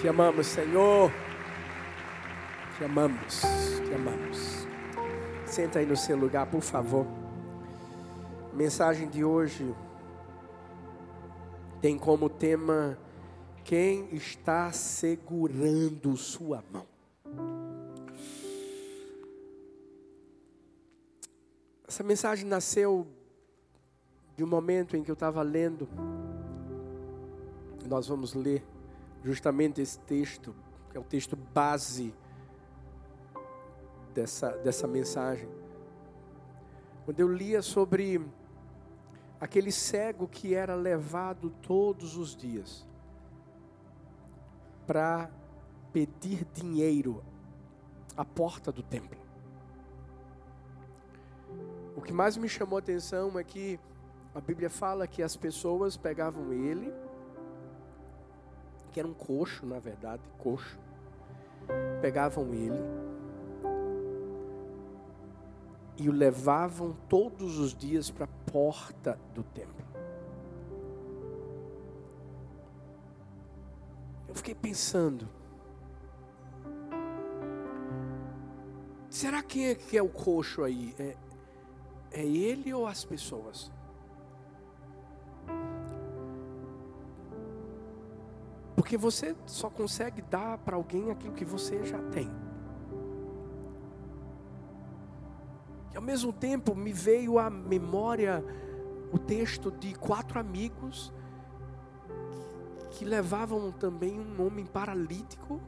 Te amamos, Senhor. Te amamos, te amamos. Senta aí no seu lugar, por favor. A mensagem de hoje tem como tema quem está segurando sua mão. Essa mensagem nasceu de um momento em que eu estava lendo. Nós vamos ler justamente esse texto, que é o texto base dessa, dessa mensagem. Quando eu lia sobre aquele cego que era levado todos os dias para pedir dinheiro à porta do templo. O que mais me chamou a atenção é que a Bíblia fala que as pessoas pegavam ele, que era um coxo, na verdade, coxo, pegavam ele e o levavam todos os dias para a porta do templo. Eu fiquei pensando, será quem é que é o coxo aí? É, é ele ou as pessoas? Porque você só consegue dar para alguém aquilo que você já tem. E ao mesmo tempo me veio à memória o texto de quatro amigos que levavam também um homem paralítico,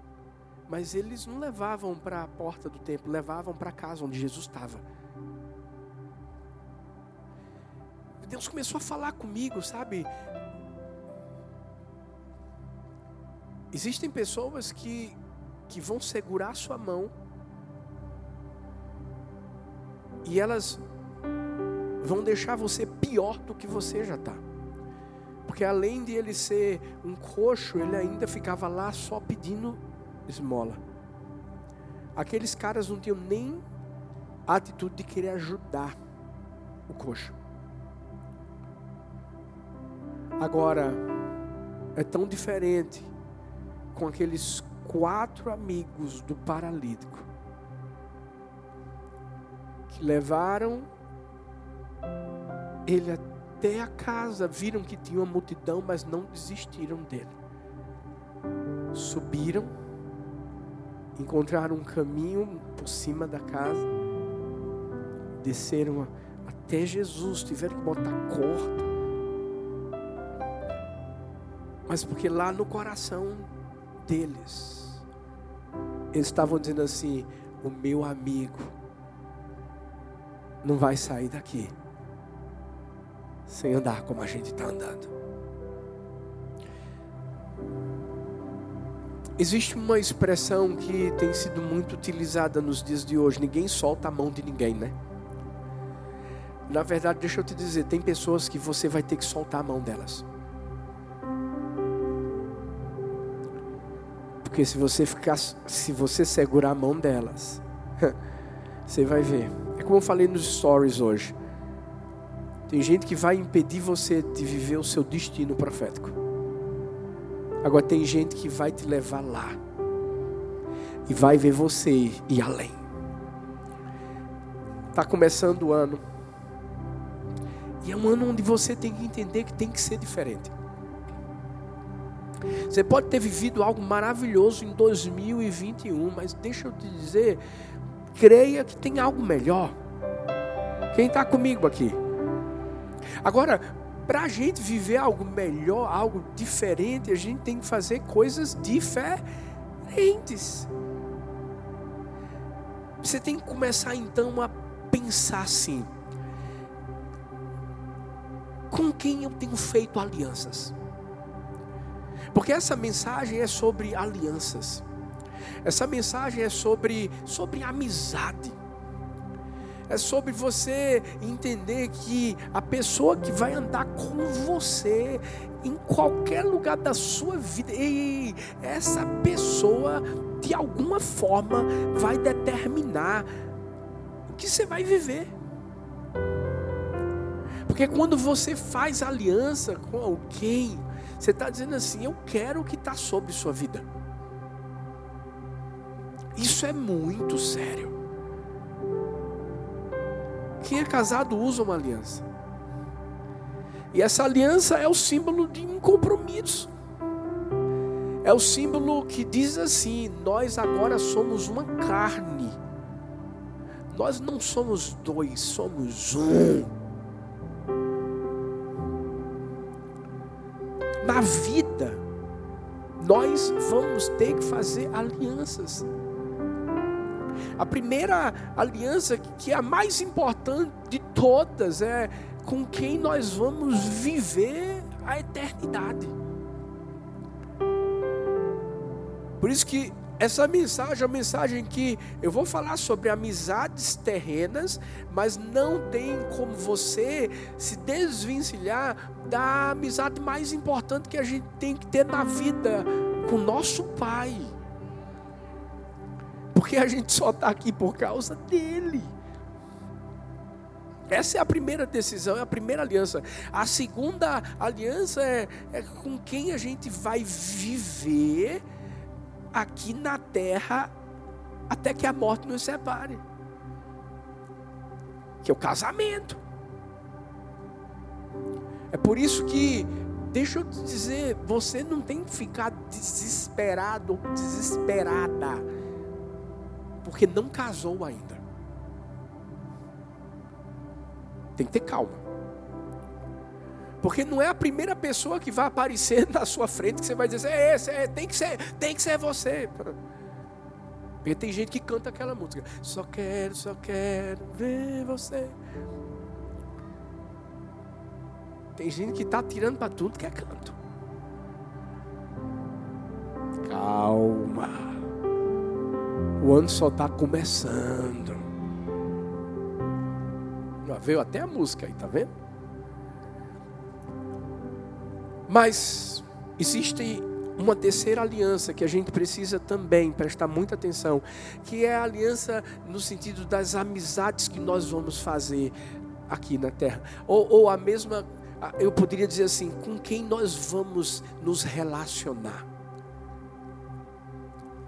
mas eles não levavam para a porta do templo, levavam para a casa onde Jesus estava. Deus começou a falar comigo, sabe? Existem pessoas que, que vão segurar sua mão e elas vão deixar você pior do que você já está. Porque além de ele ser um coxo, ele ainda ficava lá só pedindo esmola. Aqueles caras não tinham nem a atitude de querer ajudar o coxo. Agora, é tão diferente com aqueles quatro amigos do paralítico que levaram ele até a casa, viram que tinha uma multidão, mas não desistiram dele. Subiram, encontraram um caminho por cima da casa, desceram até Jesus, tiveram que botar corda mas porque lá no coração deles, eles estavam dizendo assim: o meu amigo não vai sair daqui sem andar como a gente está andando. Existe uma expressão que tem sido muito utilizada nos dias de hoje: ninguém solta a mão de ninguém, né? Na verdade, deixa eu te dizer, tem pessoas que você vai ter que soltar a mão delas. Porque se você ficar, se você segurar a mão delas, você vai ver. É como eu falei nos stories hoje. Tem gente que vai impedir você de viver o seu destino profético. Agora tem gente que vai te levar lá. E vai ver você ir além. Está começando o ano. E é um ano onde você tem que entender que tem que ser diferente. Você pode ter vivido algo maravilhoso em 2021, mas deixa eu te dizer, creia que tem algo melhor. Quem está comigo aqui? Agora, para a gente viver algo melhor, algo diferente, a gente tem que fazer coisas diferentes. Você tem que começar então a pensar assim: com quem eu tenho feito alianças? Porque essa mensagem é sobre alianças. Essa mensagem é sobre, sobre amizade. É sobre você entender que a pessoa que vai andar com você em qualquer lugar da sua vida, essa pessoa de alguma forma vai determinar o que você vai viver. Porque quando você faz aliança com alguém, você está dizendo assim: eu quero o que está sobre sua vida. Isso é muito sério. Quem é casado usa uma aliança. E essa aliança é o símbolo de um compromisso. É o símbolo que diz assim: nós agora somos uma carne. Nós não somos dois, somos um. Na vida, nós vamos ter que fazer alianças. A primeira aliança, que é a mais importante de todas, é com quem nós vamos viver a eternidade. Por isso que essa mensagem é uma mensagem que eu vou falar sobre amizades terrenas, mas não tem como você se desvencilhar da amizade mais importante que a gente tem que ter na vida com nosso Pai. Porque a gente só está aqui por causa dele. Essa é a primeira decisão, é a primeira aliança. A segunda aliança é, é com quem a gente vai viver aqui na terra até que a morte nos separe. Que é o casamento. É por isso que, deixa eu te dizer, você não tem que ficar desesperado ou desesperada, porque não casou ainda. Tem que ter calma. Porque não é a primeira pessoa que vai aparecer na sua frente que você vai dizer, é esse, é, tem que ser, tem que ser você. Porque tem gente que canta aquela música, só quero, só quero ver você. Tem gente que está tirando para tudo que é canto. Calma. O ano só está começando. Veio até a música aí, tá vendo? Mas existe uma terceira aliança que a gente precisa também prestar muita atenção, que é a aliança no sentido das amizades que nós vamos fazer aqui na terra. Ou, ou a mesma, eu poderia dizer assim, com quem nós vamos nos relacionar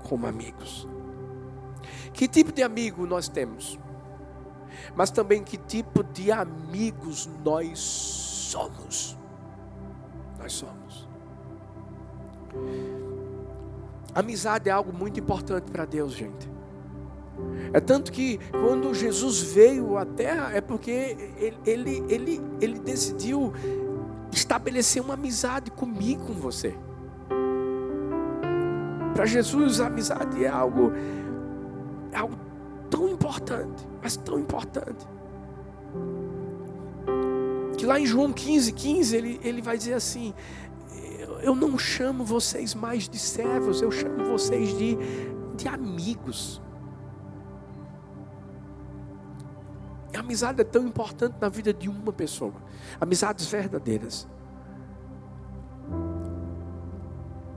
como amigos. Que tipo de amigo nós temos? Mas também que tipo de amigos nós somos nós somos. Amizade é algo muito importante para Deus, gente. É tanto que quando Jesus veio à terra, é porque ele, ele, ele, ele decidiu estabelecer uma amizade comigo, com você. Para Jesus, a amizade é algo, é algo tão importante, mas tão importante que lá em João 15, 15, ele, ele vai dizer assim: Eu não chamo vocês mais de servos, eu chamo vocês de, de amigos. A amizade é tão importante na vida de uma pessoa, amizades verdadeiras.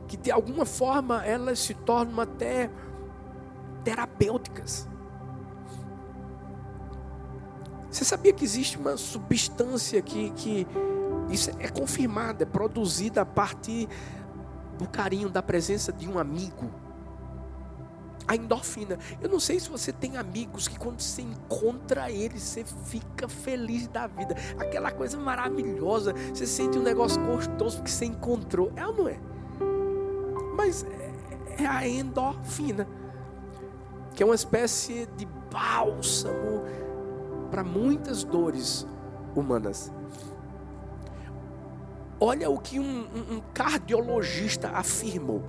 Que de alguma forma elas se tornam até terapêuticas. Você sabia que existe uma substância que, que isso é confirmada, é produzida a partir do carinho, da presença de um amigo? A endorfina. Eu não sei se você tem amigos que quando você encontra eles, você fica feliz da vida. Aquela coisa maravilhosa. Você sente um negócio gostoso porque você encontrou. É ou não é? Mas é, é a endorfina. Que é uma espécie de bálsamo para muitas dores humanas. Olha o que um, um, cardiologista afirmou.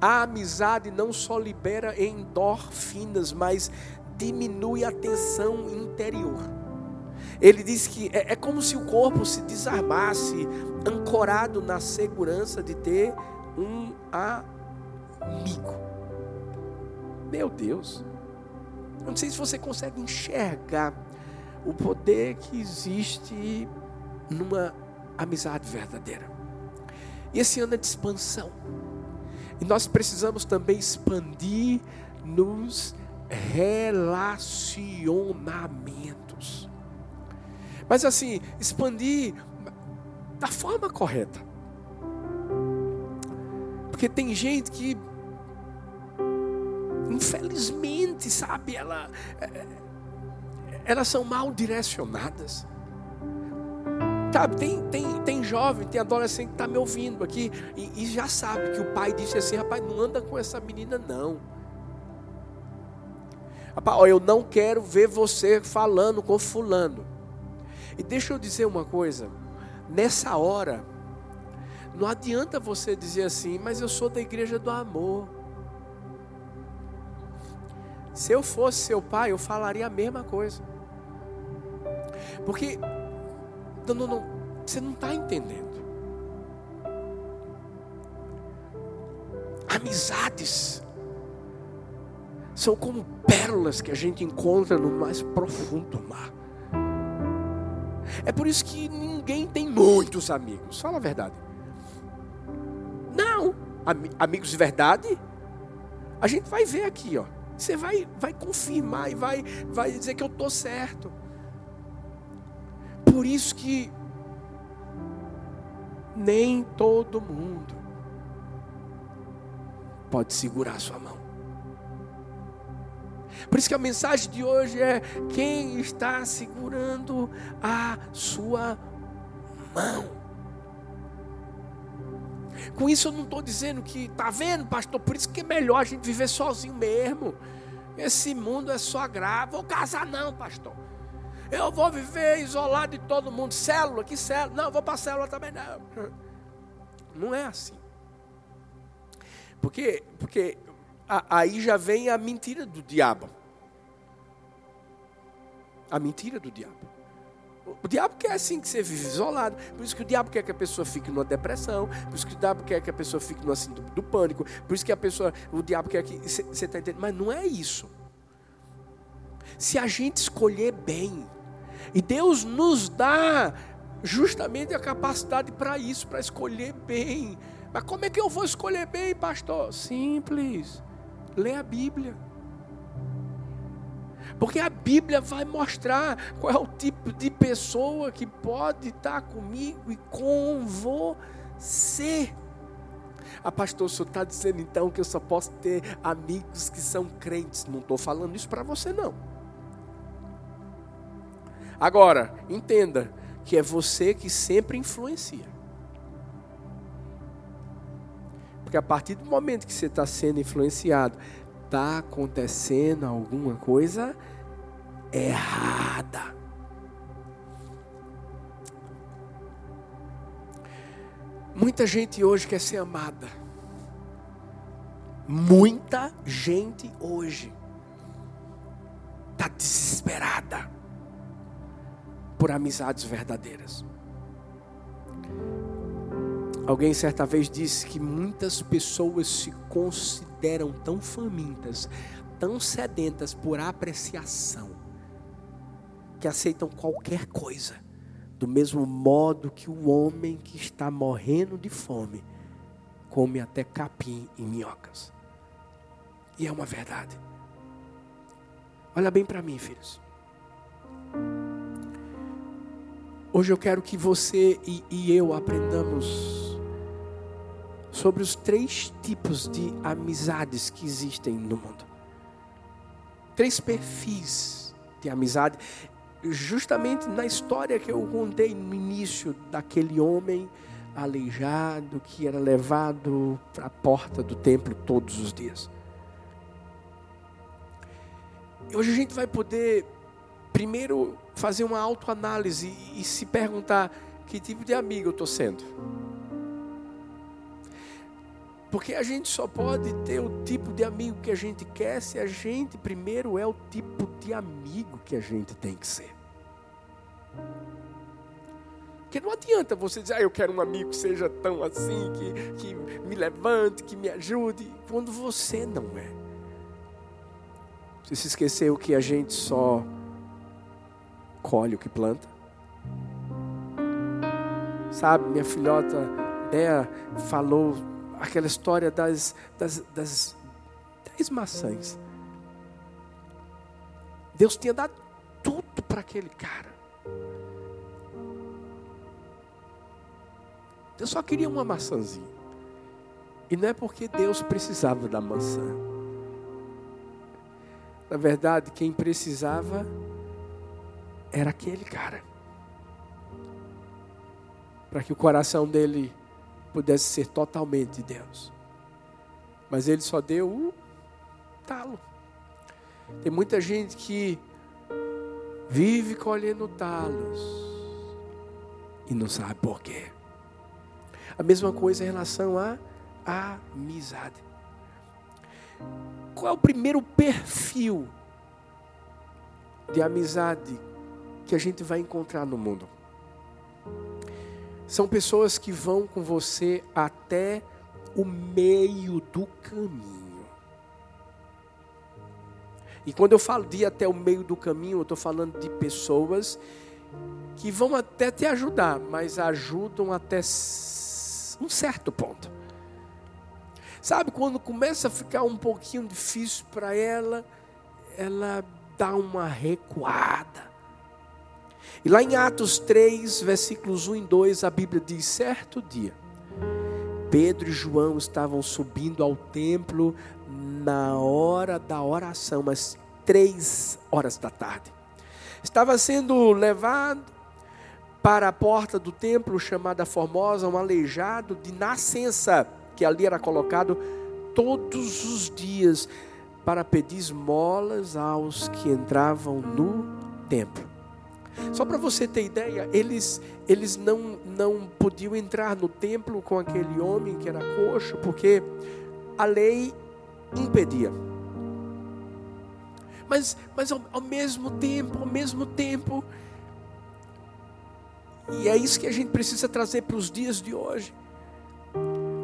A amizade não só libera endorfinas, mas diminui a tensão interior. Ele diz que é, é, como se o corpo se desarmasse, ancorado na segurança de ter um amigo. Meu Deus. Eu não sei se você consegue enxergar o poder que existe numa amizade verdadeira. E esse ano é de expansão. E nós precisamos também expandir nos relacionamentos. Mas assim, expandir da forma correta. Porque tem gente que infelizmente, sabe, ela, é, elas são mal direcionadas. Sabe, tem, tem, tem jovem, tem adolescente que está me ouvindo aqui e, e, já sabe que o pai disse assim: rapaz, não anda com essa menina, não. Rapaz, ó, eu não quero ver você falando com Fulano. E deixa eu dizer uma coisa: nessa hora, não adianta você dizer assim, mas eu sou da igreja do amor. Se eu fosse seu pai, eu falaria a mesma coisa. Porque, não, não, não, você não está entendendo. Amizades são como pérolas que a gente encontra no mais profundo mar. É por isso que ninguém tem muitos amigos. Fala a verdade. Não, amigos de verdade, a gente vai ver aqui, ó. Você vai, vai confirmar e vai, vai dizer que eu estou certo. Por isso que nem todo mundo pode segurar sua mão. Por isso que a mensagem de hoje é: quem está segurando a sua mão? Com isso eu não estou dizendo que, tá vendo, pastor? Por isso que é melhor a gente viver sozinho mesmo. Esse mundo é só grave. Vou casar não, pastor. Eu vou viver isolado de todo mundo. Célula, que célula? Não, vou para célula também não. Não é assim. Porque, porque aí já vem a mentira do diabo. A mentira do diabo. O diabo quer assim que você vive isolado. Por isso que o diabo quer que a pessoa fique numa depressão. Por isso que o diabo quer que a pessoa fique no assim do, do pânico. Por isso que a pessoa, o diabo quer que você está entendendo. Mas não é isso. Se a gente escolher bem, e Deus nos dá justamente a capacidade para isso, para escolher bem. Mas como é que eu vou escolher bem, pastor? Simples. Lê a Bíblia. Porque a Bíblia vai mostrar qual é o tipo de pessoa que pode estar comigo e com você. A ah, pastor, o senhor está dizendo então que eu só posso ter amigos que são crentes. Não estou falando isso para você, não. Agora, entenda que é você que sempre influencia. Porque a partir do momento que você está sendo influenciado, está acontecendo alguma coisa errada. Muita gente hoje quer ser amada. Muita gente hoje está desesperada por amizades verdadeiras. Alguém certa vez disse que muitas pessoas se consideram tão famintas, tão sedentas por apreciação, que aceitam qualquer coisa, do mesmo modo que o homem que está morrendo de fome come até capim e minhocas. E é uma verdade. Olha bem para mim, filhos. Hoje eu quero que você e, e eu aprendamos sobre os três tipos de amizades que existem no mundo. Três perfis de amizade, justamente na história que eu contei no início daquele homem aleijado que era levado para a porta do templo todos os dias. Hoje a gente vai poder primeiro fazer uma autoanálise e se perguntar que tipo de amigo eu estou sendo. Porque a gente só pode ter o tipo de amigo que a gente quer se a gente primeiro é o tipo de amigo que a gente tem que ser. Porque não adianta você dizer, ah, eu quero um amigo que seja tão assim, que, que me levante, que me ajude, quando você não é. Você se esqueceu que a gente só colhe o que planta. Sabe, minha filhota Dea falou aquela história das, das, das dez maçãs. Deus tinha dado tudo para aquele cara. Deus só queria uma maçãzinha. E não é porque Deus precisava da maçã. Na verdade, quem precisava era aquele cara. Para que o coração dele pudesse ser totalmente de Deus. Mas ele só deu o talo. Tem muita gente que vive colhendo talos e não sabe por quê. A mesma coisa em relação à amizade. Qual é o primeiro perfil de amizade que a gente vai encontrar no mundo? São pessoas que vão com você até o meio do caminho. E quando eu falo de ir até o meio do caminho, eu estou falando de pessoas que vão até te ajudar, mas ajudam até um certo ponto. Sabe, quando começa a ficar um pouquinho difícil para ela, ela dá uma recuada. E lá em Atos 3, versículos 1 e 2, a Bíblia diz: certo dia, Pedro e João estavam subindo ao templo na hora da oração, mas três horas da tarde. Estava sendo levado para a porta do templo chamada Formosa, um aleijado de nascença, que ali era colocado todos os dias para pedir esmolas aos que entravam no templo. Só para você ter ideia, eles, eles não, não podiam entrar no templo com aquele homem que era coxo, porque a lei impedia. Mas, mas ao, ao mesmo tempo, ao mesmo tempo, e é isso que a gente precisa trazer para os dias de hoje.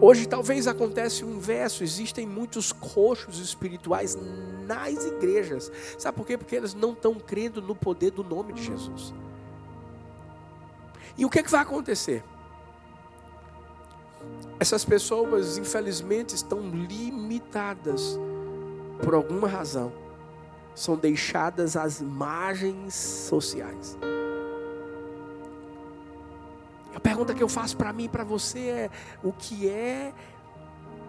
Hoje talvez acontece o inverso, existem muitos coxos espirituais nas igrejas. Sabe por quê? Porque eles não estão crendo no poder do nome de Jesus. E o que, é que vai acontecer? Essas pessoas, infelizmente, estão limitadas por alguma razão. São deixadas às margens sociais. A pergunta que eu faço para mim e para você é: o que é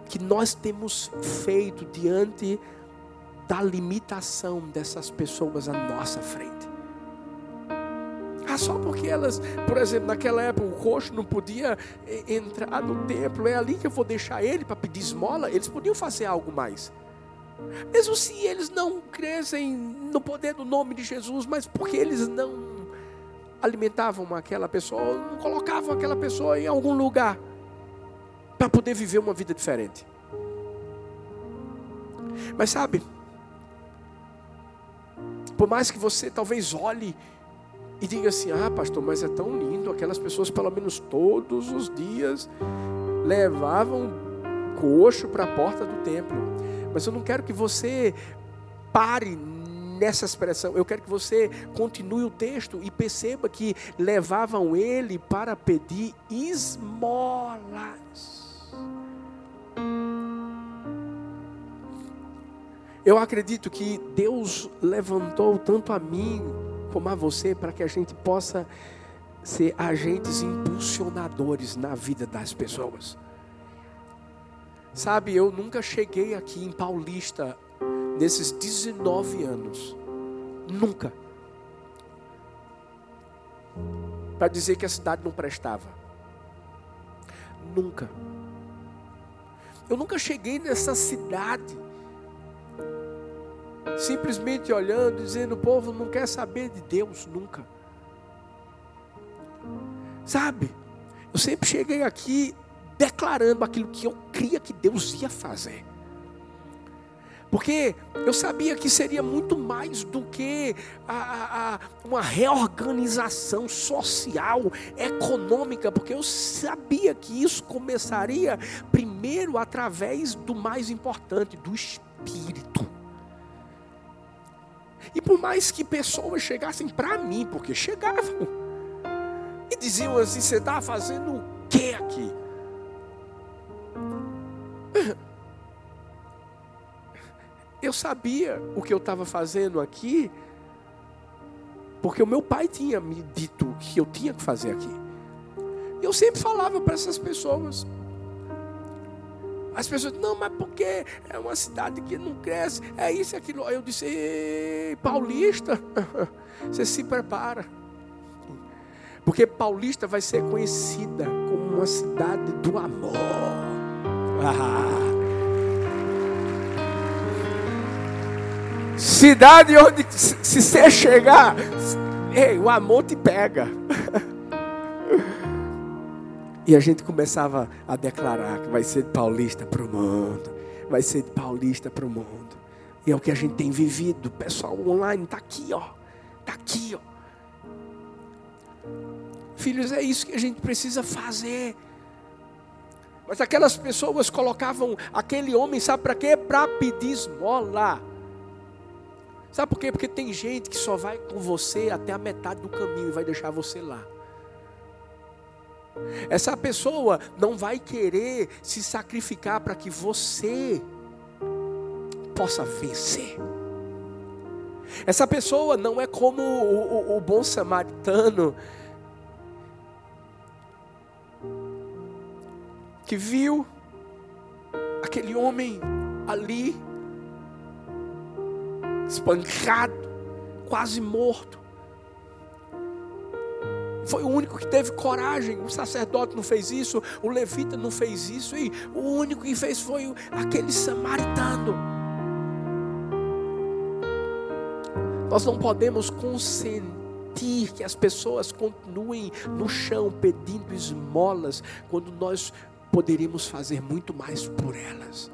que nós temos feito diante da limitação dessas pessoas à nossa frente? Ah, só porque elas, por exemplo, naquela época o roxo não podia entrar no templo, é ali que eu vou deixar ele para pedir esmola. Eles podiam fazer algo mais. Mesmo se eles não crescem no poder do nome de Jesus, mas porque eles não alimentavam aquela pessoa, não colocavam aquela pessoa em algum lugar para poder viver uma vida diferente. Mas sabe, por mais que você talvez olhe e diga assim: ah, pastor, mas é tão lindo, aquelas pessoas, pelo menos todos os dias, levavam coxo para a porta do templo. Mas eu não quero que você pare nessa expressão. Eu quero que você continue o texto e perceba que levavam ele para pedir esmolas. Eu acredito que Deus levantou tanto a mim como a você para que a gente possa ser agentes impulsionadores na vida das pessoas. Sabe, eu nunca cheguei aqui em Paulista nesses 19 anos. Nunca. Para dizer que a cidade não prestava. Nunca. Eu nunca cheguei nessa cidade simplesmente olhando, dizendo: o povo não quer saber de Deus nunca. Sabe? Eu sempre cheguei aqui declarando aquilo que eu cria que Deus ia fazer. Porque eu sabia que seria muito mais do que a, a, uma reorganização social, econômica, porque eu sabia que isso começaria primeiro através do mais importante, do Espírito. E por mais que pessoas chegassem para mim, porque chegavam, e diziam assim: você está fazendo o que aqui? Eu sabia o que eu estava fazendo aqui, porque o meu pai tinha me dito que eu tinha que fazer aqui. Eu sempre falava para essas pessoas: As pessoas, não, mas porque é uma cidade que não cresce, é isso e aquilo. Eu disse, Paulista, você se prepara. Porque Paulista vai ser conhecida como uma cidade do amor. Ah. Cidade onde se você chegar, ei, o amor te pega. E a gente começava a declarar que vai ser de paulista para o mundo. Vai ser de paulista para o mundo. E é o que a gente tem vivido. O pessoal online está aqui, ó. Está aqui, ó. Filhos, é isso que a gente precisa fazer. Mas aquelas pessoas colocavam aquele homem, sabe para quê? Para pedir esmola. Sabe por quê? Porque tem gente que só vai com você até a metade do caminho e vai deixar você lá. Essa pessoa não vai querer se sacrificar para que você possa vencer. Essa pessoa não é como o, o, o bom samaritano que viu aquele homem ali espancado, quase morto. Foi o único que teve coragem. O sacerdote não fez isso, o levita não fez isso, e o único que fez foi aquele samaritano. Nós não podemos consentir que as pessoas continuem no chão pedindo esmolas, quando nós poderíamos fazer muito mais por elas.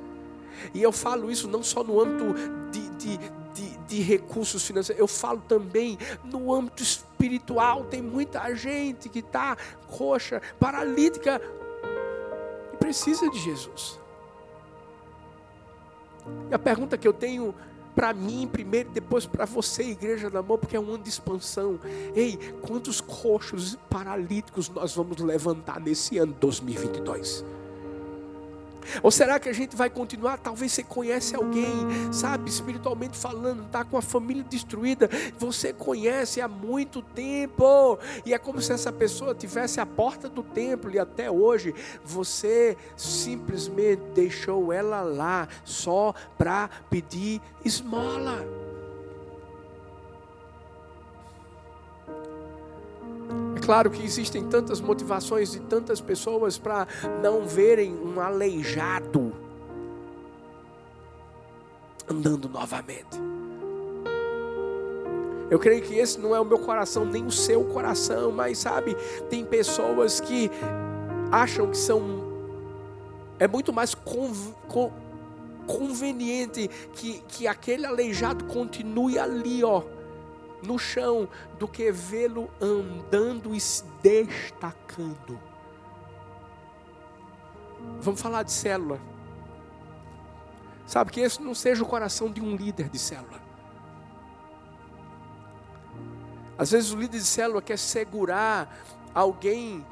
E eu falo isso não só no âmbito de, de, de, recursos financeiros, eu falo também no âmbito espiritual. Tem muita gente que está coxa, paralítica e precisa de Jesus. E a pergunta que eu tenho para mim primeiro, depois para você, igreja do amor, porque é um ano de expansão. Ei, quantos coxos e paralíticos nós vamos levantar nesse ano 2022? Ou será que a gente vai continuar? Talvez você conhece alguém, sabe, espiritualmente falando, está com a família destruída. Você conhece há muito tempo. E é como se essa pessoa tivesse a porta do templo e até hoje você simplesmente deixou ela lá só para pedir esmola. Claro que existem tantas motivações de tantas pessoas para não verem um aleijado andando novamente. Eu creio que esse não é o meu coração, nem o seu coração, mas sabe, tem pessoas que acham que são. É muito mais conveniente que, que aquele aleijado continue ali, ó no chão do que vê-lo andando e se destacando. Vamos falar de célula. Sabe que esse não seja o coração de um líder de célula. Às vezes o líder de célula quer segurar alguém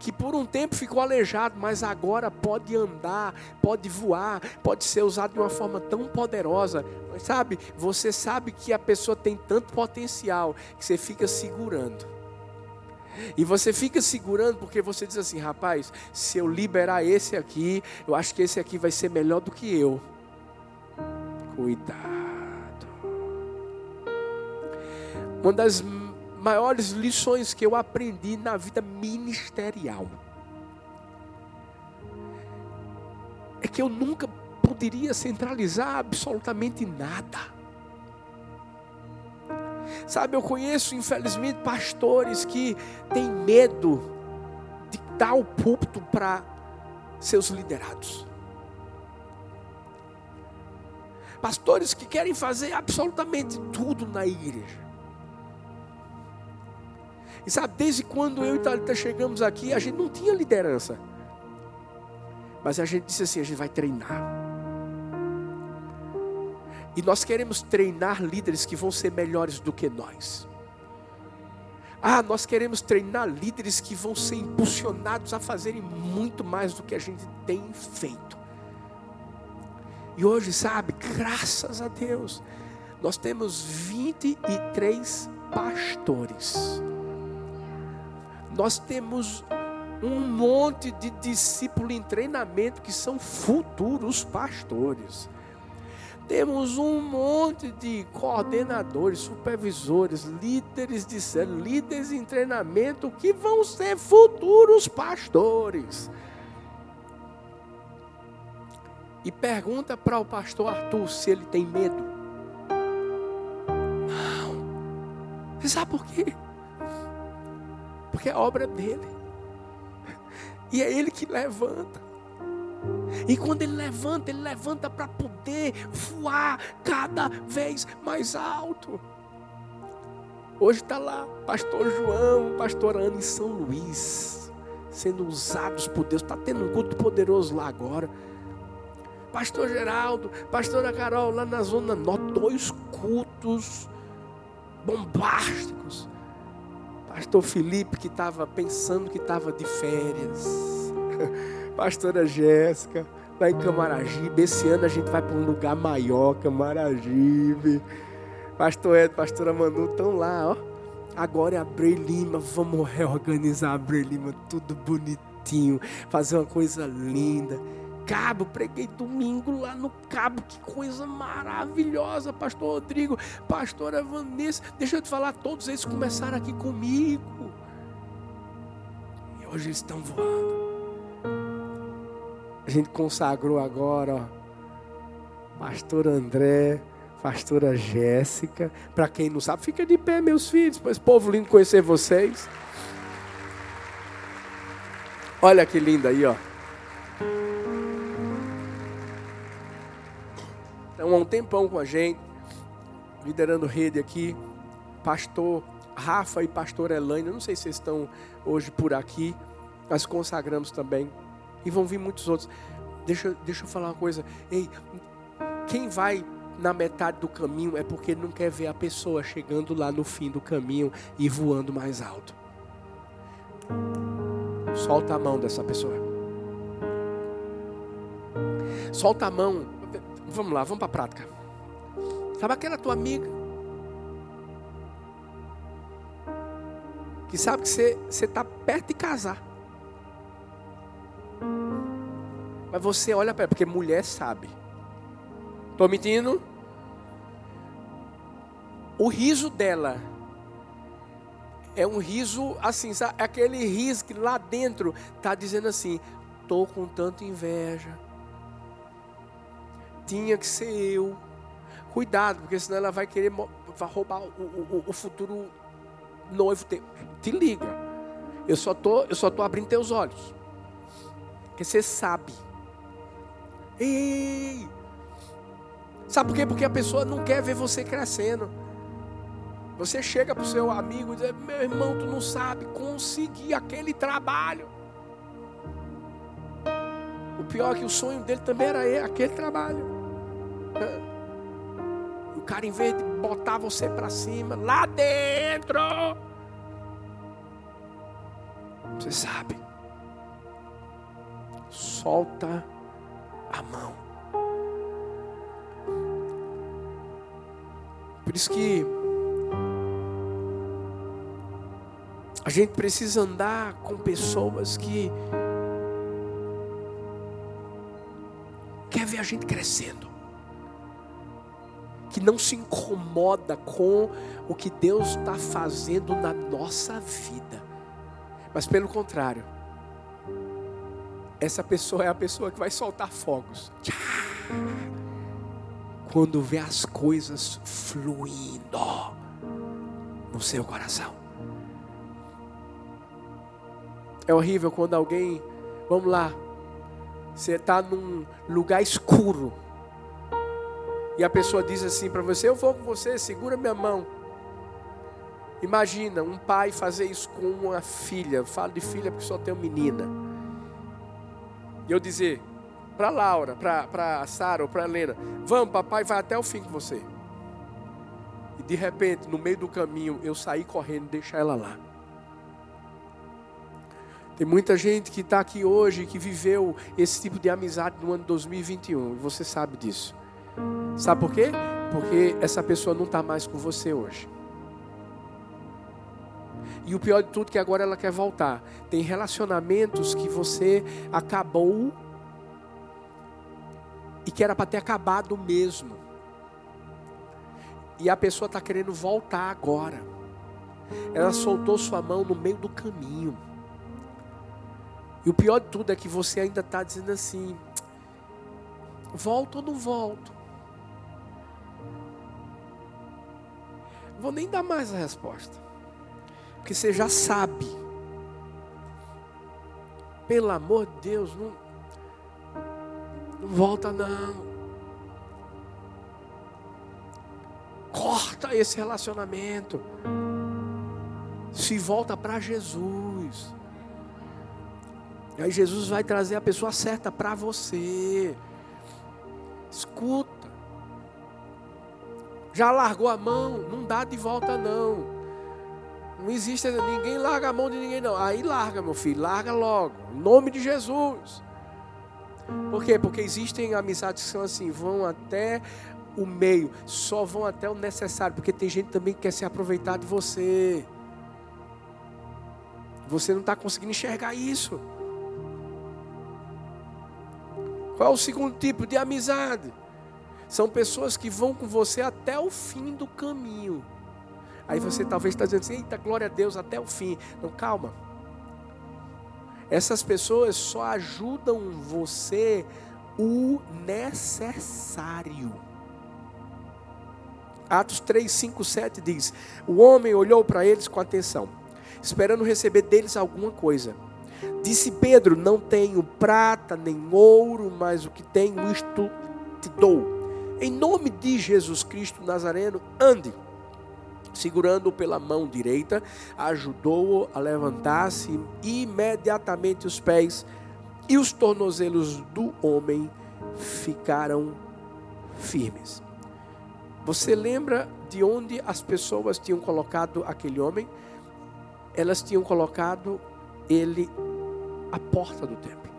que por um tempo ficou aleijado, mas agora pode andar, pode voar, pode ser usado de uma forma tão poderosa. Sabe, você sabe que a pessoa tem tanto potencial que você fica segurando. E você fica segurando porque você diz assim, rapaz, se eu liberar esse aqui, eu acho que esse aqui vai ser melhor do que eu. Cuidado. Uma das maiores lições que eu aprendi na vida ministerial é que eu nunca poderia centralizar absolutamente nada. Sabe, eu conheço, infelizmente, pastores que têm medo de dar o púlpito para seus liderados. Pastores que querem fazer absolutamente tudo na igreja. E sabe, desde quando eu e Thalita chegamos aqui, a gente não tinha liderança. Mas a gente disse assim: a gente vai treinar. E nós queremos treinar líderes que vão ser melhores do que nós. Ah, nós queremos treinar líderes que vão ser impulsionados a fazerem muito mais do que a gente tem feito. E hoje, sabe, graças a Deus, nós temos 23 pastores nós temos um monte de discípulos em treinamento que são futuros pastores. Temos um monte de coordenadores, supervisores, líderes de célula, líderes em treinamento que vão ser futuros pastores. E pergunta para o pastor Arthur se ele tem medo. Não. Você sabe por quê? Porque é obra dele. E é ele que levanta. E quando ele levanta, ele levanta para poder voar cada vez mais alto. Hoje está lá, pastor João, pastor Ana em São Luís, sendo usados por Deus. Está tendo um culto poderoso lá agora. Pastor Geraldo, pastora Carol, lá na Zona Norte, dois cultos bombásticos. Pastor Felipe, que estava pensando que estava de férias. Pastora Jéssica, lá em Camaragibe. Esse ano a gente vai para um lugar maior, Camaragibe. Pastor Ed, pastora Manu estão lá, ó. Agora é a Brei Lima. Vamos reorganizar a Brei Lima, tudo bonitinho, fazer uma coisa linda. Cabo, preguei domingo lá no Cabo, que coisa maravilhosa, Pastor Rodrigo, Pastora Vanessa. Deixa eu te falar, todos eles começaram aqui comigo. E hoje eles estão voando. A gente consagrou agora, ó, Pastor André, Pastora Jéssica. Para quem não sabe, fica de pé, meus filhos, esse povo lindo conhecer vocês. Olha que linda aí, ó. Estão há um tempão com a gente, liderando rede aqui. Pastor Rafa e pastor Elaine, não sei se vocês estão hoje por aqui, nós consagramos também. E vão vir muitos outros. Deixa, deixa eu falar uma coisa. Ei, quem vai na metade do caminho é porque não quer ver a pessoa chegando lá no fim do caminho e voando mais alto. Solta a mão dessa pessoa. Solta a mão Vamos lá, vamos para a prática. Sabe aquela tua amiga? Que sabe que você está perto de casar. Mas você olha para ela, porque mulher sabe. Estou mentindo? O riso dela é um riso assim, sabe? Aquele riso que lá dentro está dizendo assim: estou com tanta inveja tinha que ser eu. Cuidado, porque senão ela vai querer vai roubar o, o, o futuro noivo. Te, liga. Eu só tô, eu só tô abrindo teus olhos. Porque você sabe. Ei! Sabe por quê? Porque a pessoa não quer ver você crescendo. Você chega para o seu amigo e diz: Meu irmão, tu não sabe conseguir aquele trabalho. O pior é que o sonho dele também era aquele trabalho. O cara, em vez de botar você para cima, lá dentro, você sabe, solta a mão. Por isso que a gente precisa andar com pessoas que quer ver a gente crescendo que não se incomoda com o que Deus está fazendo na nossa vida, mas pelo contrário, essa pessoa é a pessoa que vai soltar fogos. Quando vê as coisas fluindo no seu coração. É horrível quando alguém, vamos lá, você está num lugar escuro e a pessoa diz assim para você: Eu vou com você, segura minha mão. Imagina um pai fazer isso com uma filha. Eu falo de filha porque só tenho menina. E eu dizer para Laura, para Sara ou para Helena: Vamos, papai vai até o fim com você. E de repente, no meio do caminho, eu saí correndo e deixar ela lá. Tem muita gente que está aqui hoje que viveu esse tipo de amizade no ano 2021. E você sabe disso. Sabe por quê? Porque essa pessoa não está mais com você hoje. E o pior de tudo é que agora ela quer voltar. Tem relacionamentos que você acabou e que era para ter acabado mesmo. E a pessoa está querendo voltar agora. Ela soltou sua mão no meio do caminho. E o pior de tudo é que você ainda está dizendo assim: volto ou não volto? Vou nem dar mais a resposta, porque você já sabe. Pelo amor de Deus, não, não volta não. Corta esse relacionamento. Se volta para Jesus. E aí Jesus vai trazer a pessoa certa para você. Escuta. Já largou a mão, não dá de volta não. Não existe, ninguém larga a mão de ninguém não. Aí larga, meu filho, larga logo. Em nome de Jesus. Por quê? Porque existem amizades que são assim, vão até o meio, só vão até o necessário, porque tem gente também que quer se aproveitar de você. Você não está conseguindo enxergar isso. Qual é o segundo tipo de amizade? São pessoas que vão com você até o fim do caminho. Aí você talvez está dizendo assim, eita, glória a Deus, até o fim. Não, calma. Essas pessoas só ajudam você o necessário. Atos 3, 5, 7 diz: O homem olhou para eles com atenção, esperando receber deles alguma coisa. Disse Pedro: Não tenho prata nem ouro, mas o que tenho, isto te dou em nome de Jesus Cristo Nazareno, ande. Segurando-o pela mão direita, ajudou-o a levantar-se imediatamente os pés e os tornozelos do homem ficaram firmes. Você lembra de onde as pessoas tinham colocado aquele homem? Elas tinham colocado ele à porta do templo.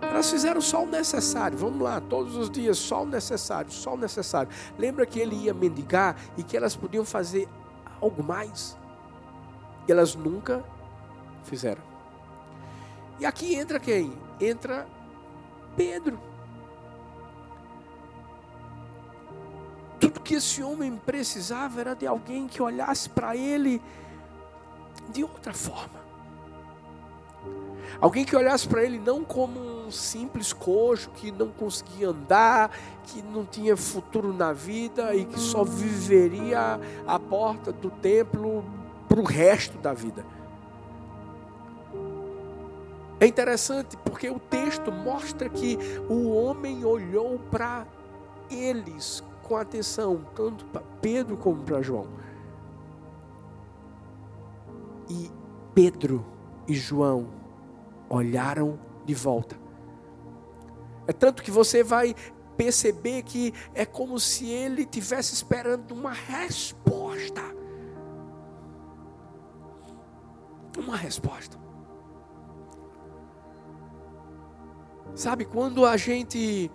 Elas fizeram só o necessário. Vamos lá, todos os dias, só o necessário, só o necessário. Lembra que ele ia mendigar e que elas podiam fazer algo mais? E elas nunca fizeram. E aqui entra quem? Entra Pedro. Tudo que esse homem precisava era de alguém que olhasse para ele de outra forma. Alguém que olhasse para ele não como um simples coxo que não conseguia andar, que não tinha futuro na vida e que só viveria à porta do templo para o resto da vida. É interessante porque o texto mostra que o homem olhou para eles com atenção, tanto para Pedro como para João. E Pedro e João olharam de volta. É tanto que você vai perceber que é como se ele tivesse esperando uma resposta. Uma resposta. Sabe, quando a gente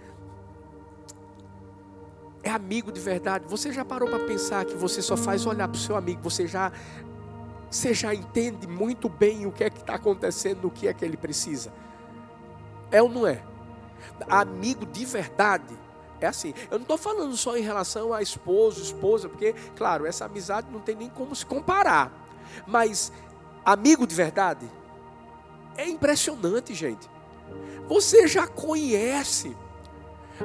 é amigo de verdade, você já parou para pensar que você só faz olhar para o seu amigo, você já você já entende muito bem o que é que está acontecendo, o que é que ele precisa. É ou não é? Amigo de verdade é assim. Eu não estou falando só em relação a esposo, esposa, porque, claro, essa amizade não tem nem como se comparar. Mas amigo de verdade é impressionante, gente. Você já conhece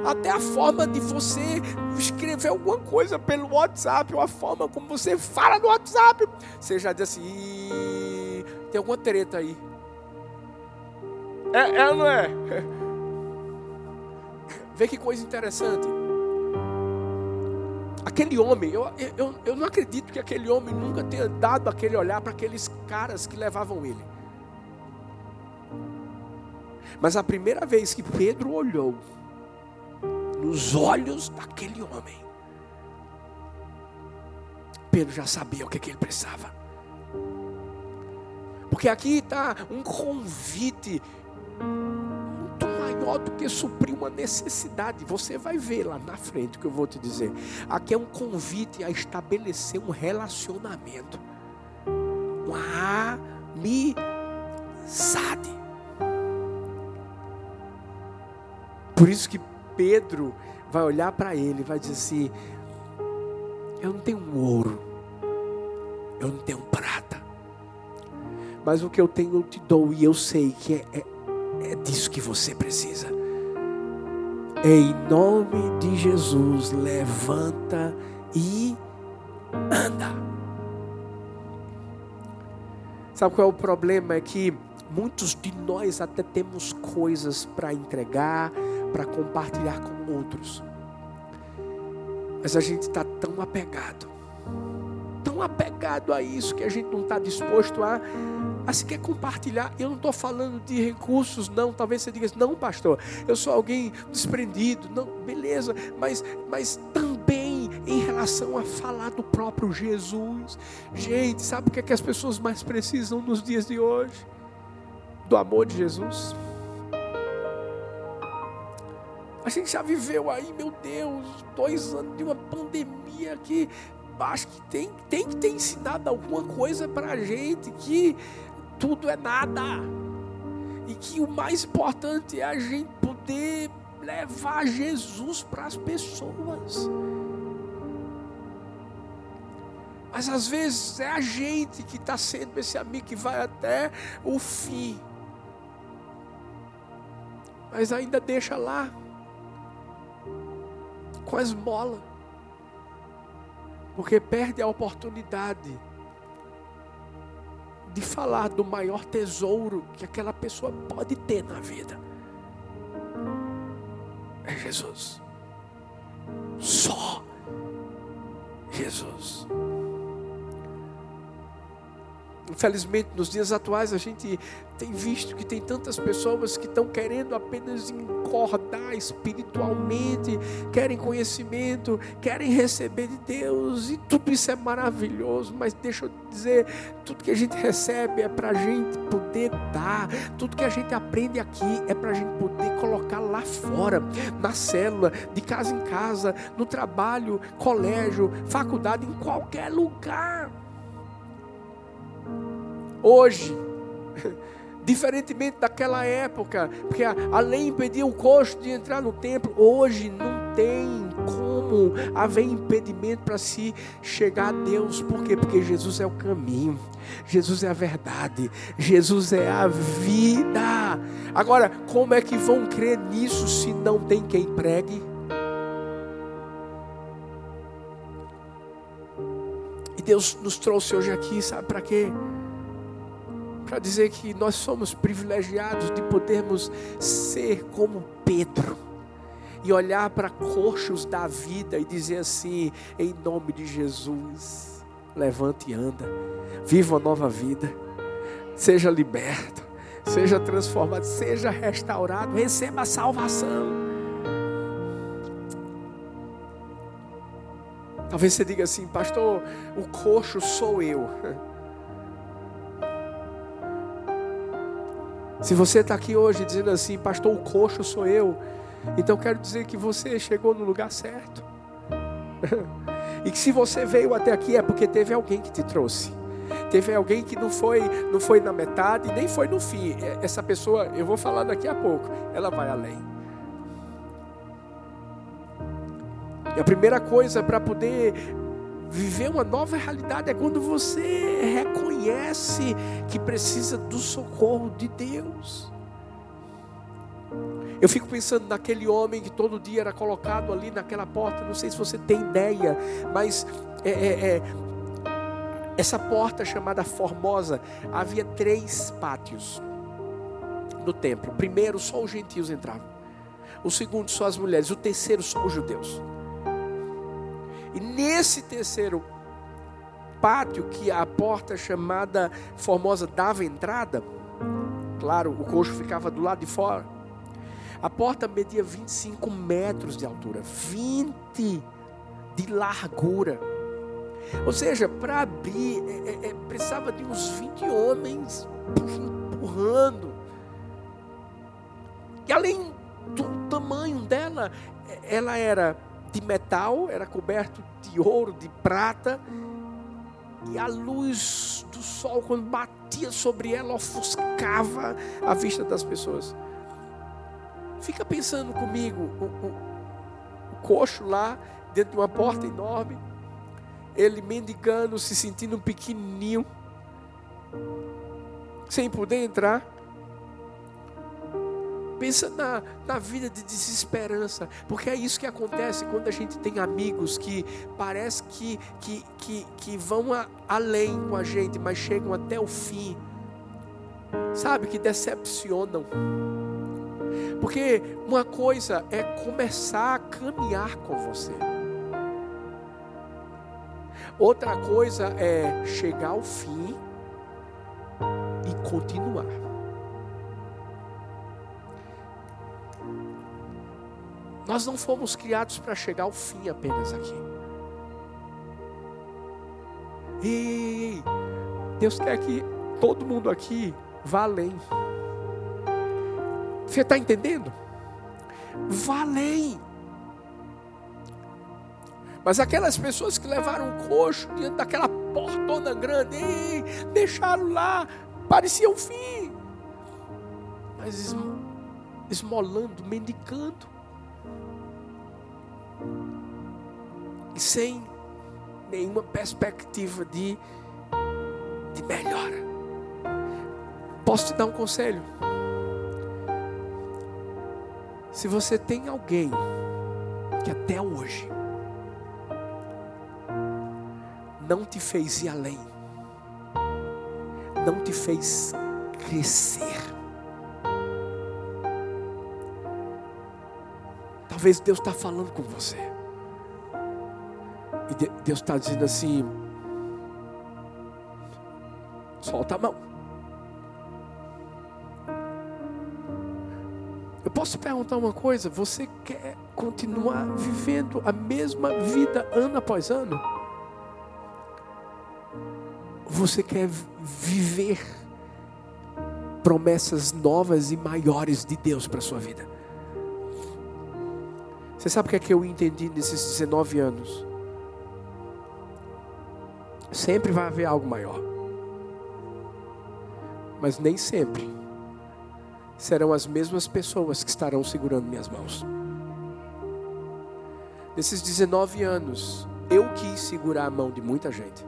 até a forma de você escrever alguma coisa pelo WhatsApp, ou a forma como você fala no WhatsApp. Você já diz assim: tem alguma treta aí. É, é não é? Vê que coisa interessante. Aquele homem, eu, eu, eu não acredito que aquele homem nunca tenha dado aquele olhar para aqueles caras que levavam ele. Mas a primeira vez que Pedro olhou, nos olhos daquele homem. Pedro já sabia o que, que ele precisava. Porque aqui está um convite maior do que suprir uma necessidade. Você vai ver lá na frente o que eu vou te dizer. Aqui é um convite a estabelecer um relacionamento. uma amizade. Por isso que Pedro vai olhar para ele e vai dizer assim: Eu não tenho ouro, eu não tenho prata, mas o que eu tenho eu te dou, e eu sei que é, é, é disso que você precisa. Em nome de Jesus, levanta e anda. Sabe qual é o problema? É que muitos de nós até temos coisas para entregar, para compartilhar com outros. Mas a gente está tão apegado, tão apegado a isso que a gente não está disposto a, a se quer compartilhar. Eu não estou falando de recursos, não. Talvez você diga assim, não, pastor, eu sou alguém desprendido. Não, beleza, mas, mas também em relação a falar do próprio Jesus. Gente, sabe o que, é que as pessoas mais precisam nos dias de hoje? Do amor de Jesus. A gente já viveu aí, meu Deus, dois anos de uma pandemia que acho que tem, tem que ter ensinado alguma coisa para a gente que tudo é nada. E que o mais importante é a gente poder levar Jesus para as pessoas. Mas às vezes é a gente que está sendo esse amigo que vai até o fim. Mas ainda deixa lá com a esmola. Porque perde a oportunidade de falar do maior tesouro que aquela pessoa pode ter na vida. É Jesus. Só Jesus. Infelizmente, nos dias atuais, a gente tem visto que tem tantas pessoas que estão querendo apenas encordar espiritualmente, querem conhecimento, querem receber de Deus, e tudo isso é maravilhoso, mas deixa eu dizer: tudo que a gente recebe é para a gente poder dar, tudo que a gente aprende aqui é para a gente poder colocar lá fora, na célula, de casa em casa, no trabalho, colégio, faculdade, em qualquer lugar. Hoje, diferentemente daquela época, porque a, a lei impedia o coxo de entrar no templo, hoje não tem como haver impedimento para se chegar a Deus, por quê? Porque Jesus é o caminho, Jesus é a verdade, Jesus é a vida. Agora, como é que vão crer nisso se não tem quem pregue? E Deus nos trouxe hoje aqui, sabe para quê? Para dizer que nós somos privilegiados de podermos ser como Pedro e olhar para coxos da vida e dizer assim: em nome de Jesus, levante e anda, viva uma nova vida, seja liberto, seja transformado, seja restaurado, receba a salvação. Talvez você diga assim, pastor, o coxo sou eu. Se você está aqui hoje dizendo assim, pastor, o coxo sou eu, então quero dizer que você chegou no lugar certo. e que se você veio até aqui é porque teve alguém que te trouxe. Teve alguém que não foi, não foi na metade, nem foi no fim. Essa pessoa, eu vou falar daqui a pouco, ela vai além. E a primeira coisa para poder Viver uma nova realidade é quando você reconhece que precisa do socorro de Deus. Eu fico pensando naquele homem que todo dia era colocado ali naquela porta. Não sei se você tem ideia, mas é, é, é, essa porta chamada Formosa havia três pátios no templo. Primeiro só os gentios entravam. O segundo só as mulheres. O terceiro só os judeus. E nesse terceiro pátio, que a porta chamada Formosa dava entrada, claro, o coxo ficava do lado de fora. A porta media 25 metros de altura, 20 de largura. Ou seja, para abrir, é, é, é, precisava de uns 20 homens empurrando. E além do tamanho dela, ela era de metal, era coberto de ouro, de prata, e a luz do sol, quando batia sobre ela, ofuscava a vista das pessoas. Fica pensando comigo, o, o, o coxo lá, dentro de uma porta enorme, ele mendigando, se sentindo pequenininho, sem poder entrar. Pensa na, na vida de desesperança, porque é isso que acontece quando a gente tem amigos que parece que, que, que, que vão a, além com a gente, mas chegam até o fim, sabe, que decepcionam. Porque uma coisa é começar a caminhar com você, outra coisa é chegar ao fim e continuar. Nós não fomos criados para chegar ao fim apenas aqui. E Deus quer que todo mundo aqui vá além. Você está entendendo? Vá além. Mas aquelas pessoas que levaram um coxo diante daquela portona grande, ei, deixaram lá, parecia o fim. Mas esmolando, mendicando. E sem nenhuma perspectiva de, de melhora. Posso te dar um conselho? Se você tem alguém que até hoje não te fez ir além, não te fez crescer, talvez Deus está falando com você. Deus está dizendo assim: solta a mão. Eu posso perguntar uma coisa: você quer continuar vivendo a mesma vida ano após ano? Você quer viver promessas novas e maiores de Deus para a sua vida? Você sabe o que é que eu entendi nesses 19 anos? Sempre vai haver algo maior. Mas nem sempre serão as mesmas pessoas que estarão segurando minhas mãos. Nesses 19 anos, eu quis segurar a mão de muita gente.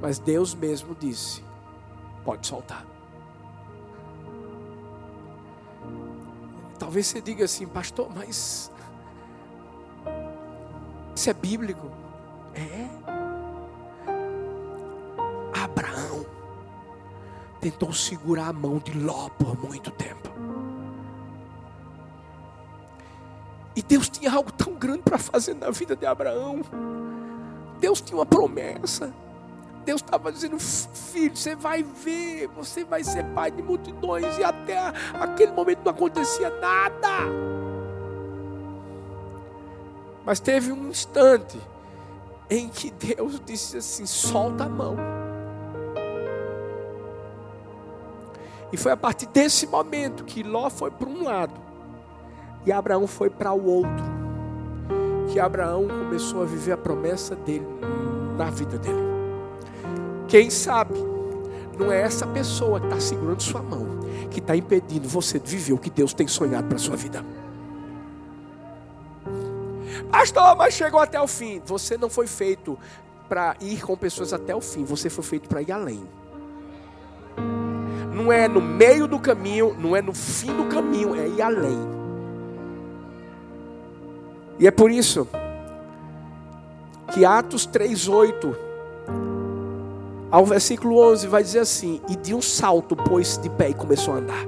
Mas Deus mesmo disse: pode soltar. Talvez você diga assim, pastor, mas isso é bíblico. É. Abraão tentou segurar a mão de Ló por muito tempo. E Deus tinha algo tão grande para fazer na vida de Abraão. Deus tinha uma promessa. Deus estava dizendo: Filho, você vai ver, você vai ser pai de multidões. E até aquele momento não acontecia nada. Mas teve um instante em que Deus disse assim: solta a mão. E foi a partir desse momento que Ló foi para um lado e Abraão foi para o outro, que Abraão começou a viver a promessa dele na vida dele. Quem sabe, não é essa pessoa que está segurando sua mão que está impedindo você de viver o que Deus tem sonhado para sua vida. Pastor, mas chegou até o fim. Você não foi feito para ir com pessoas até o fim, você foi feito para ir além. Não é no meio do caminho, não é no fim do caminho, é ir além. E é por isso que Atos 3:8 ao versículo 11 vai dizer assim: "E de um salto pôs de pé e começou a andar.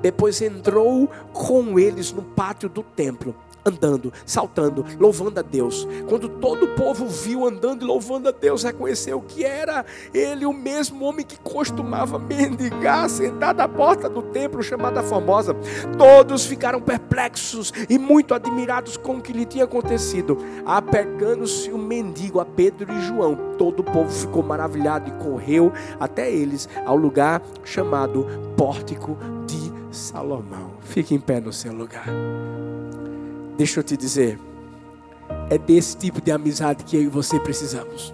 Depois entrou com eles no pátio do templo andando, saltando, louvando a Deus. Quando todo o povo viu andando e louvando a Deus, reconheceu que era ele o mesmo homem que costumava mendigar sentado à porta do templo chamada Formosa. Todos ficaram perplexos e muito admirados com o que lhe tinha acontecido. Apegando-se o mendigo a Pedro e João, todo o povo ficou maravilhado e correu até eles ao lugar chamado Pórtico de Salomão. Fique em pé no seu lugar. Deixa eu te dizer, é desse tipo de amizade que eu e você precisamos.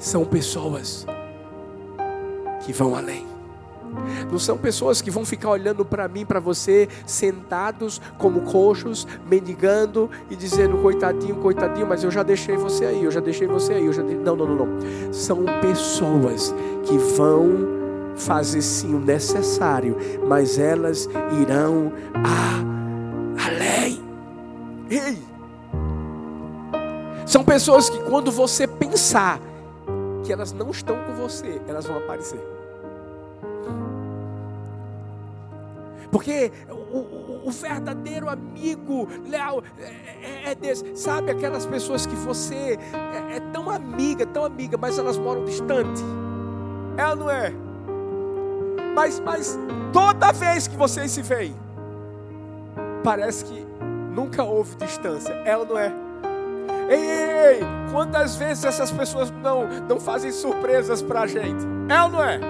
são pessoas que vão além. Não são pessoas que vão ficar olhando para mim, para você, sentados como coxos, mendigando e dizendo coitadinho, coitadinho, mas eu já deixei você aí, eu já deixei você aí, eu já não, não, não, não. São pessoas que vão fazer sim o necessário, mas elas irão a além. Ei! São pessoas que quando você pensar que elas não estão com você, elas vão aparecer. Porque o, o, o verdadeiro amigo leal é, é, é, desse. Sabe aquelas pessoas que você é, é, tão amiga, tão amiga, mas elas moram distante? Ela não é. Mas, mas toda vez que vocês se veem, parece que nunca houve distância. Ela não é. Ei, ei, ei, quantas vezes essas pessoas não, não fazem surpresas para a gente? É ou não é?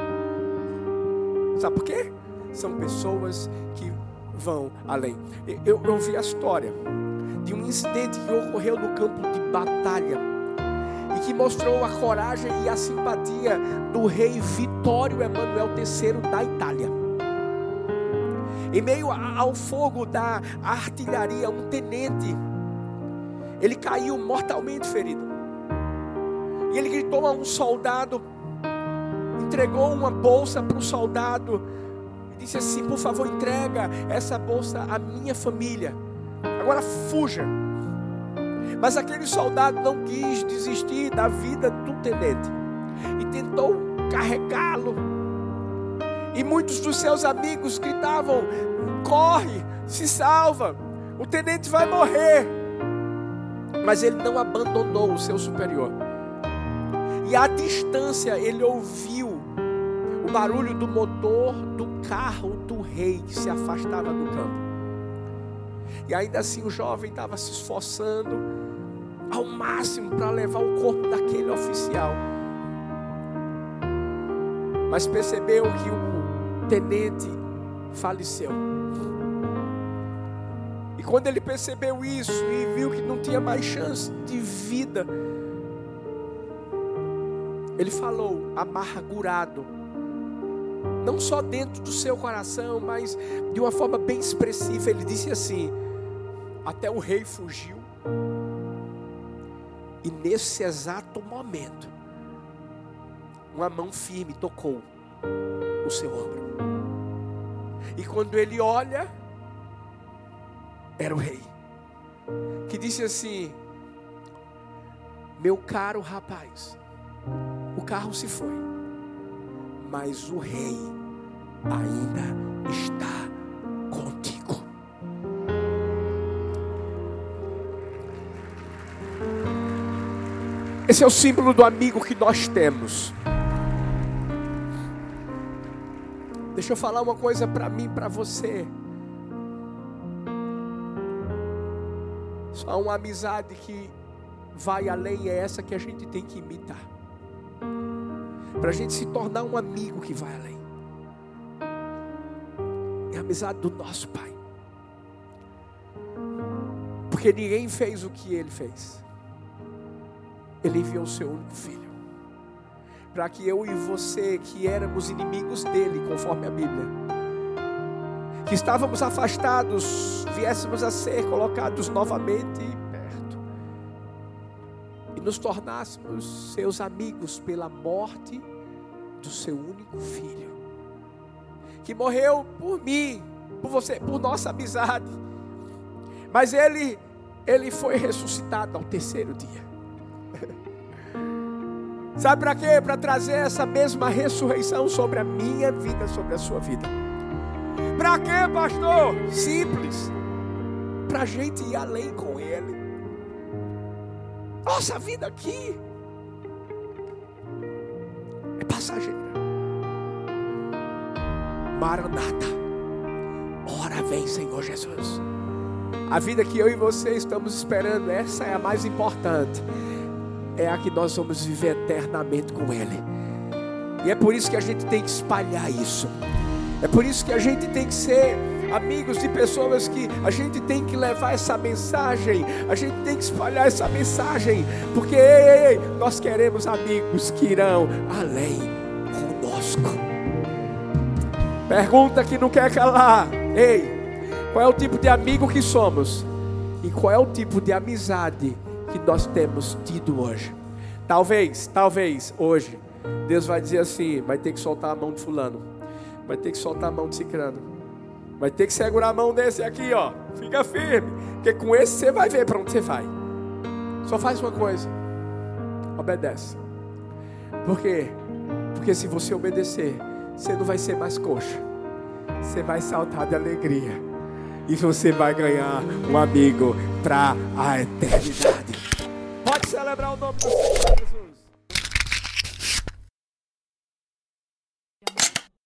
Sabe por quê? São pessoas que vão além. Eu, eu vi a história de um incidente que ocorreu no campo de batalha e que mostrou a coragem e a simpatia do rei Vitório Emanuel III da Itália. Em meio ao fogo da artilharia, um tenente ele caiu mortalmente ferido. E ele gritou a um soldado, entregou uma bolsa para o soldado, e disse assim: Por favor, entrega essa bolsa à minha família. Agora fuja. Mas aquele soldado não quis desistir da vida do tenente e tentou carregá-lo. E muitos dos seus amigos gritavam: Corre, se salva, o tenente vai morrer mas ele não abandonou o seu superior. E à distância ele ouviu o barulho do motor do carro do rei que se afastava do campo. E ainda assim o jovem estava se esforçando ao máximo para levar o corpo daquele oficial. Mas percebeu que o tenente faleceu quando ele percebeu isso e viu que não tinha mais chance de vida, ele falou amargurado, não só dentro do seu coração, mas de uma forma bem expressiva. Ele disse assim: Até o rei fugiu, e nesse exato momento, uma mão firme tocou o seu ombro. E quando ele olha, era o rei, que disse assim: Meu caro rapaz, o carro se foi, mas o rei ainda está contigo. Esse é o símbolo do amigo que nós temos. Deixa eu falar uma coisa para mim, para você. Há uma amizade que vai além, é essa que a gente tem que imitar. Para a gente se tornar um amigo que vai além. É a amizade do nosso Pai. Porque ninguém fez o que ele fez. Ele enviou o seu único filho. Para que eu e você, que éramos inimigos dele, conforme a Bíblia, que estávamos afastados, viéssemos a ser colocados novamente perto. E nos tornássemos seus amigos pela morte do seu único filho, que morreu por mim, por você, por nossa amizade, mas ele, ele foi ressuscitado ao terceiro dia. Sabe para quê? Para trazer essa mesma ressurreição sobre a minha vida, sobre a sua vida. Para quê, pastor? Simples. Para a gente ir além com Ele. Nossa vida aqui é passageira. Maranata. Ora vem, Senhor Jesus. A vida que eu e você estamos esperando, essa é a mais importante. É a que nós vamos viver eternamente com Ele. E é por isso que a gente tem que espalhar isso. É por isso que a gente tem que ser amigos de pessoas que a gente tem que levar essa mensagem, a gente tem que espalhar essa mensagem, porque ei, ei, nós queremos amigos que irão além conosco. Pergunta que não quer calar: ei, qual é o tipo de amigo que somos? E qual é o tipo de amizade que nós temos tido hoje? Talvez, talvez, hoje, Deus vai dizer assim: vai ter que soltar a mão de Fulano, vai ter que soltar a mão de Cicrano, vai ter que segurar a mão desse aqui, ó. Fica firme, porque com esse você vai ver para onde você vai. Só faz uma coisa: obedece. Por quê? Porque se você obedecer, você não vai ser mais coxa, você vai saltar de alegria e você vai ganhar um amigo para a eternidade. Pode celebrar o nome do Senhor Jesus.